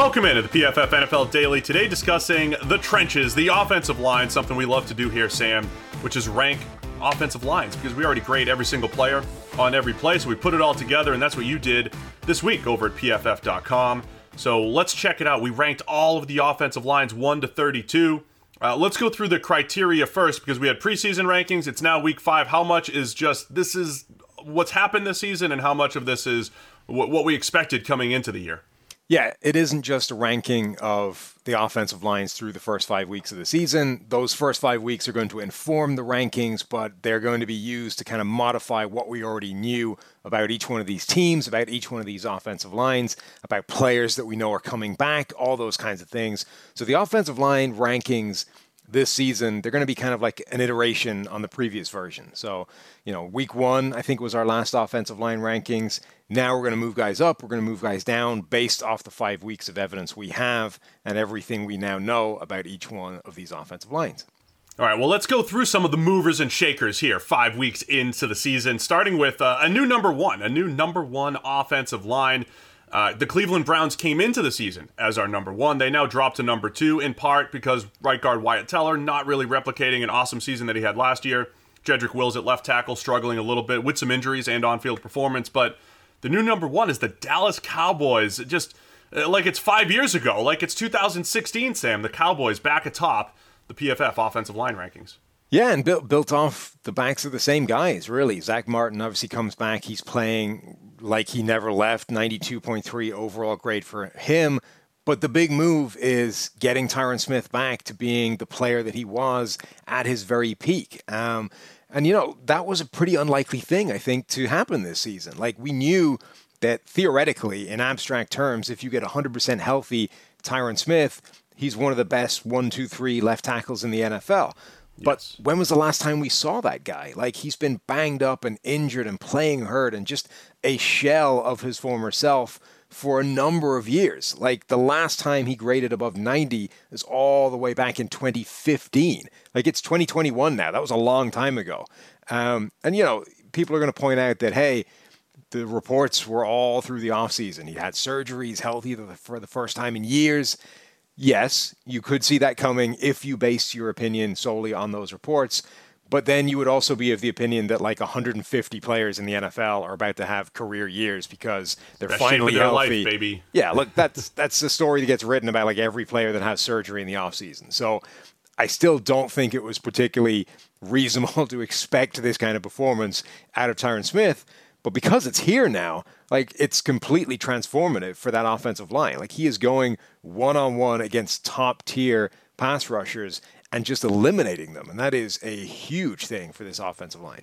Welcome into the PFF NFL Daily. Today, discussing the trenches, the offensive line, something we love to do here, Sam, which is rank offensive lines because we already grade every single player on every play. So we put it all together, and that's what you did this week over at pff.com. So let's check it out. We ranked all of the offensive lines 1 to 32. Uh, let's go through the criteria first because we had preseason rankings. It's now week five. How much is just this is what's happened this season, and how much of this is what, what we expected coming into the year? Yeah, it isn't just a ranking of the offensive lines through the first five weeks of the season. Those first five weeks are going to inform the rankings, but they're going to be used to kind of modify what we already knew about each one of these teams, about each one of these offensive lines, about players that we know are coming back, all those kinds of things. So the offensive line rankings this season, they're going to be kind of like an iteration on the previous version. So, you know, week one, I think was our last offensive line rankings. Now we're going to move guys up, we're going to move guys down based off the five weeks of evidence we have and everything we now know about each one of these offensive lines. All right, well, let's go through some of the movers and shakers here, five weeks into the season, starting with uh, a new number one, a new number one offensive line. Uh, the Cleveland Browns came into the season as our number one. They now dropped to number two, in part because right guard Wyatt Teller not really replicating an awesome season that he had last year. Jedrick Wills at left tackle struggling a little bit with some injuries and on field performance. But the new number one is the Dallas Cowboys. Just uh, like it's five years ago, like it's 2016, Sam. The Cowboys back atop the PFF offensive line rankings. Yeah, and built built off the backs of the same guys, really. Zack Martin obviously comes back. He's playing like he never left. 92.3 overall grade for him. But the big move is getting Tyron Smith back to being the player that he was at his very peak. Um, and, you know, that was a pretty unlikely thing, I think, to happen this season. Like, we knew that theoretically, in abstract terms, if you get 100% healthy Tyron Smith, he's one of the best one, two, three left tackles in the NFL. But yes. when was the last time we saw that guy? Like he's been banged up and injured and playing hurt and just a shell of his former self for a number of years. Like the last time he graded above 90 is all the way back in 2015. Like it's 2021 now. That was a long time ago. Um, and you know, people are going to point out that hey, the reports were all through the offseason. He had surgeries, healthy for the first time in years yes, you could see that coming if you base your opinion solely on those reports. But then you would also be of the opinion that like 150 players in the NFL are about to have career years because they're that finally healthy, life, baby. Yeah, look, that's that's the story that gets written about like every player that has surgery in the offseason. So I still don't think it was particularly reasonable to expect this kind of performance out of Tyron Smith. But because it's here now, like it's completely transformative for that offensive line. Like he is going one on one against top tier pass rushers and just eliminating them. And that is a huge thing for this offensive line.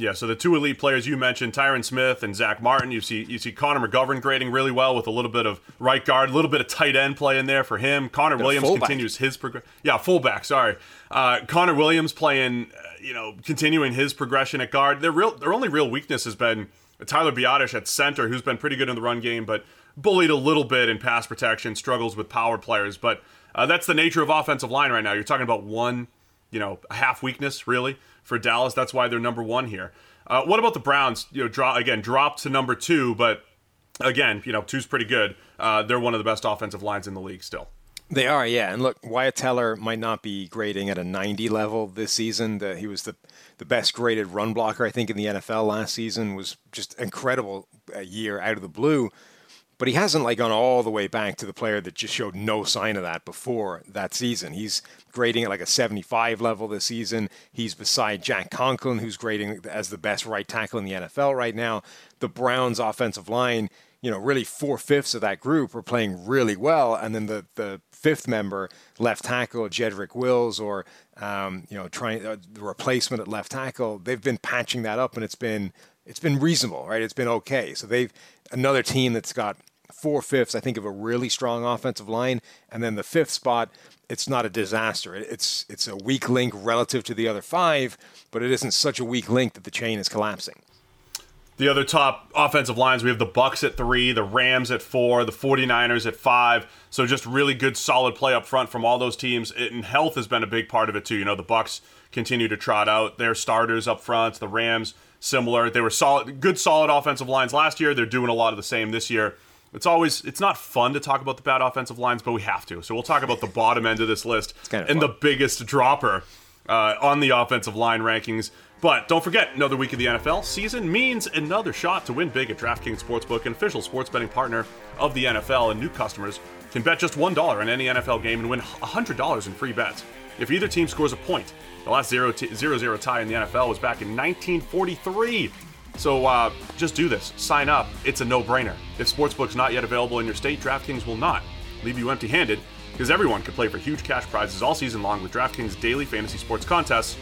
Yeah, so the two elite players you mentioned, Tyron Smith and Zack Martin. You see, you see Connor McGovern grading really well with a little bit of right guard, a little bit of tight end play in there for him. Connor Williams continues his progression. Yeah, fullback. Sorry, uh, Connor Williams playing, uh, you know, continuing his progression at guard. Their real, their only real weakness has been Tyler Biadasz at center, who's been pretty good in the run game, but bullied a little bit in pass protection, struggles with power players. But uh, that's the nature of offensive line right now. You're talking about one, you know, half weakness really for Dallas. That's why they're number one here. Uh, what about the Browns? You know, draw again, dropped to number two, but again, you know, two's pretty good. Uh, they're one of the best offensive lines in the league still. They are, yeah. And look, Wyatt Teller might not be grading at a 90 level this season. The, he was the the best graded run blocker I think in the NFL last season. Was just incredible a year out of the blue. But he hasn't like gone all the way back to the player that just showed no sign of that before that season. He's grading at like a 75 level this season. He's beside Jack Conklin, who's grading as the best right tackle in the NFL right now. The Browns' offensive line you know, really four fifths of that group are playing really well, and then the the fifth member, left tackle Jedrick Wills, or um, you know, trying uh, the replacement at left tackle, they've been patching that up, and it's been it's been reasonable, right? It's been okay. So they've another team that's got four fifths, I think, of a really strong offensive line, and then the fifth spot, it's not a disaster. It's it's a weak link relative to the other five, but it isn't such a weak link that the chain is collapsing. The other top offensive lines, we have the Bucks at three, the Rams at four, the 49ers at five. So just really good, solid play up front from all those teams. And health has been a big part of it too. You know, the Bucks continue to trot out their starters up front. The Rams similar. They were solid, good, solid offensive lines last year. They're doing a lot of the same this year. It's always it's not fun to talk about the bad offensive lines, but we have to. So we'll talk about the bottom end of this list kind of and fun. the biggest dropper uh, on the offensive line rankings. But don't forget, another week of the NFL season means another shot to win big at DraftKings Sportsbook, an official sports betting partner of the NFL, and new customers can bet just $1 on any NFL game and win $100 in free bets. If either team scores a point, the last 0 0 tie in the NFL was back in 1943. So uh, just do this. Sign up. It's a no brainer. If Sportsbook's not yet available in your state, DraftKings will not leave you empty handed because everyone can play for huge cash prizes all season long with DraftKings daily fantasy sports contests.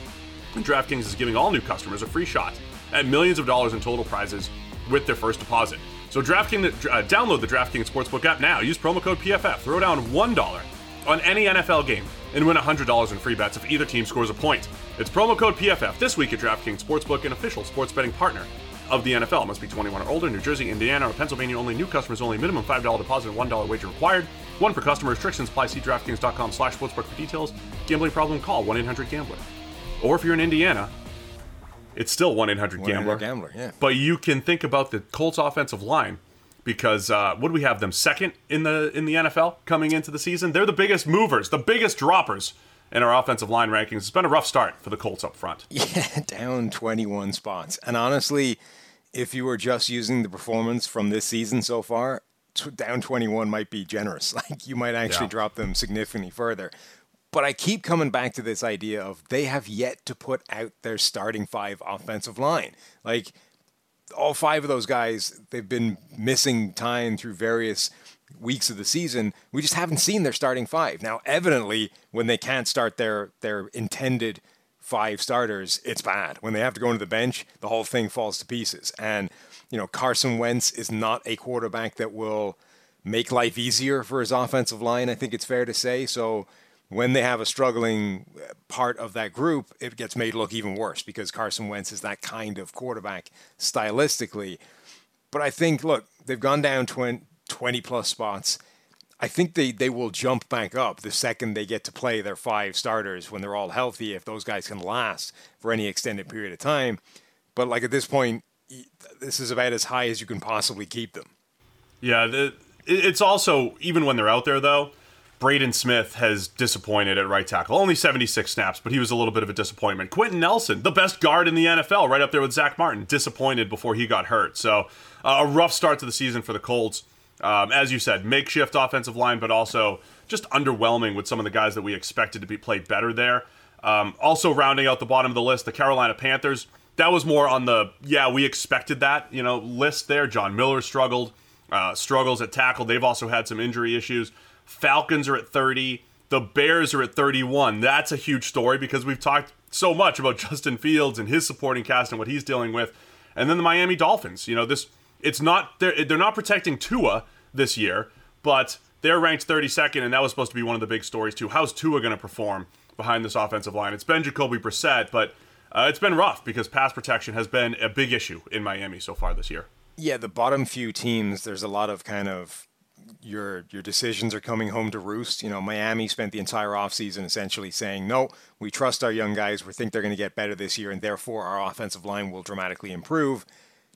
And DraftKings is giving all new customers a free shot at millions of dollars in total prizes with their first deposit. So DraftKings, uh, download the DraftKings Sportsbook app now. Use promo code PFF. Throw down $1 on any NFL game and win $100 in free bets if either team scores a point. It's promo code PFF this week at DraftKings Sportsbook, an official sports betting partner of the NFL. Must be 21 or older. New Jersey, Indiana, or Pennsylvania only. New customers only. Minimum $5 deposit and $1 wager required. One for customer. Restrictions apply. See DraftKings.com slash sportsbook for details. Gambling problem? Call 1-800-GAMBLER. Or if you're in Indiana, it's still 1-800-GAMBLER. 1-800-GAMBLER, yeah. But you can think about the Colts offensive line because uh, do we have them second in the in the NFL coming into the season? They're the biggest movers, the biggest droppers in our offensive line rankings. It's been a rough start for the Colts up front. Yeah, down 21 spots. And honestly, if you were just using the performance from this season so far, t- down 21 might be generous. Like you might actually Yeah. drop them significantly further. But I keep coming back to this idea of they have yet to put out their starting five offensive line. Like all five of those guys, they've been missing time through various weeks of the season. We just haven't seen their starting five. Now, evidently, when they can't start their their intended five starters, it's bad. When they have to go into the bench, the whole thing falls to pieces. And you know, Carson Wentz is not a quarterback that will make life easier for his offensive line. I think it's fair to say. So when they have a struggling uh, part of that group, it gets made look even worse because Carson Wentz is that kind of quarterback stylistically. But I think, look, they've gone down 20, 20 plus spots. I think they, they will jump back up the second they get to play their five starters when they're all healthy, if those guys can last for any extended period of time. But like at this point, this is about as high as you can possibly keep them. Yeah, the, it's also even when they're out there though. Braden Smith has disappointed at right tackle. Only 76 snaps, but he was a little bit of a disappointment. Quenton Nelson, the best guard in the NFL, right up there with Zack Martin, disappointed before he got hurt. So uh, a rough start to the season for the Colts. Um, as you said, makeshift offensive line, but also just underwhelming with some of the guys that we expected to be played better there. Um, also rounding out the bottom of the list, the Carolina Panthers. That was more on the yeah we expected that you know list there. John Miller struggled, uh, struggles at tackle. They've also had some injury issues. Falcons are at 30. The Bears are at 31. That's a huge story because we've talked so much about Justin Fields and his supporting cast and what he's dealing with. And then the Miami Dolphins. You know, this it's not they're they're not protecting Tua this year, but they're ranked 32nd, and that was supposed to be one of the big stories too. How's Tua going to perform behind this offensive line? It's been Jacoby Brissett, but uh, it's been rough because pass protection has been a big issue in Miami so far this year. Yeah, the bottom few teams, there's a lot of kind of your your decisions are coming home to roost. You know, Miami spent the entire offseason essentially saying, "No, we trust our young guys. We think they're going to get better this year and therefore our offensive line will dramatically improve."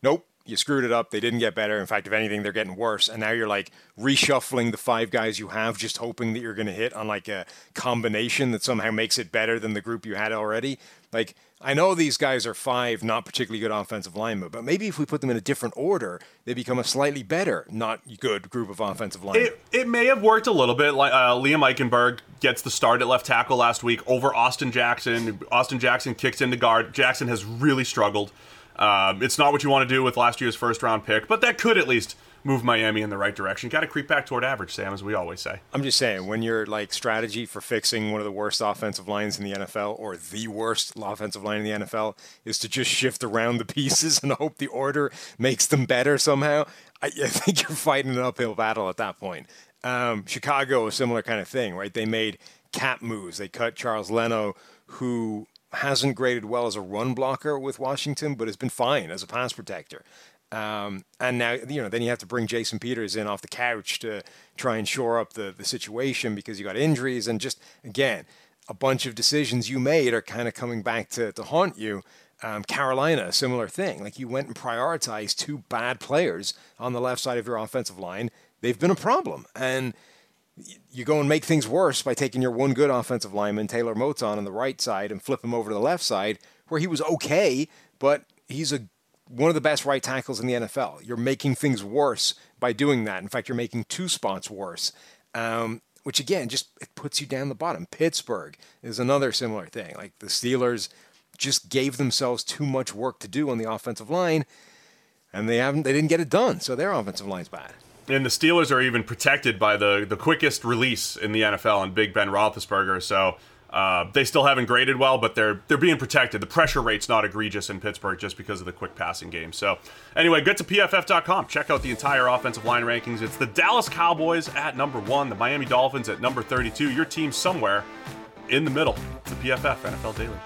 Nope, you screwed it up. They didn't get better. In fact, if anything, they're getting worse. And now you're like reshuffling the five guys you have just hoping that you're going to hit on like a combination that somehow makes it better than the group you had already. Like I know these guys are five not particularly good offensive linemen, but maybe if we put them in a different order, they become a slightly better, not good group of offensive linemen. It, it may have worked a little bit. Like uh, Liam Eichenberg gets the start at left tackle last week over Austin Jackson. Austin Jackson kicks into guard. Jackson has really struggled. Um, it's not what you want to do with last year's first round pick, but that could at least move Miami in the right direction. Got to creep back toward average, Sam, as we always say. I'm just saying, when your like strategy for fixing one of the worst offensive lines in the NFL or the worst offensive line in the NFL is to just shift around the pieces and hope the order makes them better somehow, I, I think you're fighting an uphill battle at that point. Um, Chicago, a similar kind of thing, right? They made cap moves. They cut Charles Leno, who hasn't graded well as a run blocker with Washington, but has been fine as a pass protector. Um, and now, you know, then you have to bring Jason Peters in off the couch to try and shore up the, the situation because you got injuries. And just, again, a bunch of decisions you made are kind of coming back to, to haunt you. Um, Carolina, similar thing. Like you went and prioritized two bad players on the left side of your offensive line. They've been a problem. And you go and make things worse by taking your one good offensive lineman, Taylor Moton, on the right side and flip him over to the left side, where he was okay, but he's a one of the best right tackles in the NFL. You're making things worse by doing that. In fact, you're making two spots worse. Um, which again just it puts you down the bottom. Pittsburgh is another similar thing. Like the Steelers just gave themselves too much work to do on the offensive line, and they haven't they didn't get it done. So their offensive line's bad. And the Steelers are even protected by the the quickest release in the NFL and Big Ben Roethlisberger. So uh, they still haven't graded well, but they're they're being protected. The pressure rate's not egregious in Pittsburgh just because of the quick passing game. So anyway, get to pff.com. Check out the entire offensive line rankings. It's the Dallas Cowboys at number one, the Miami Dolphins at number 32. Your team somewhere in the middle. It's the PFF NFL Daily.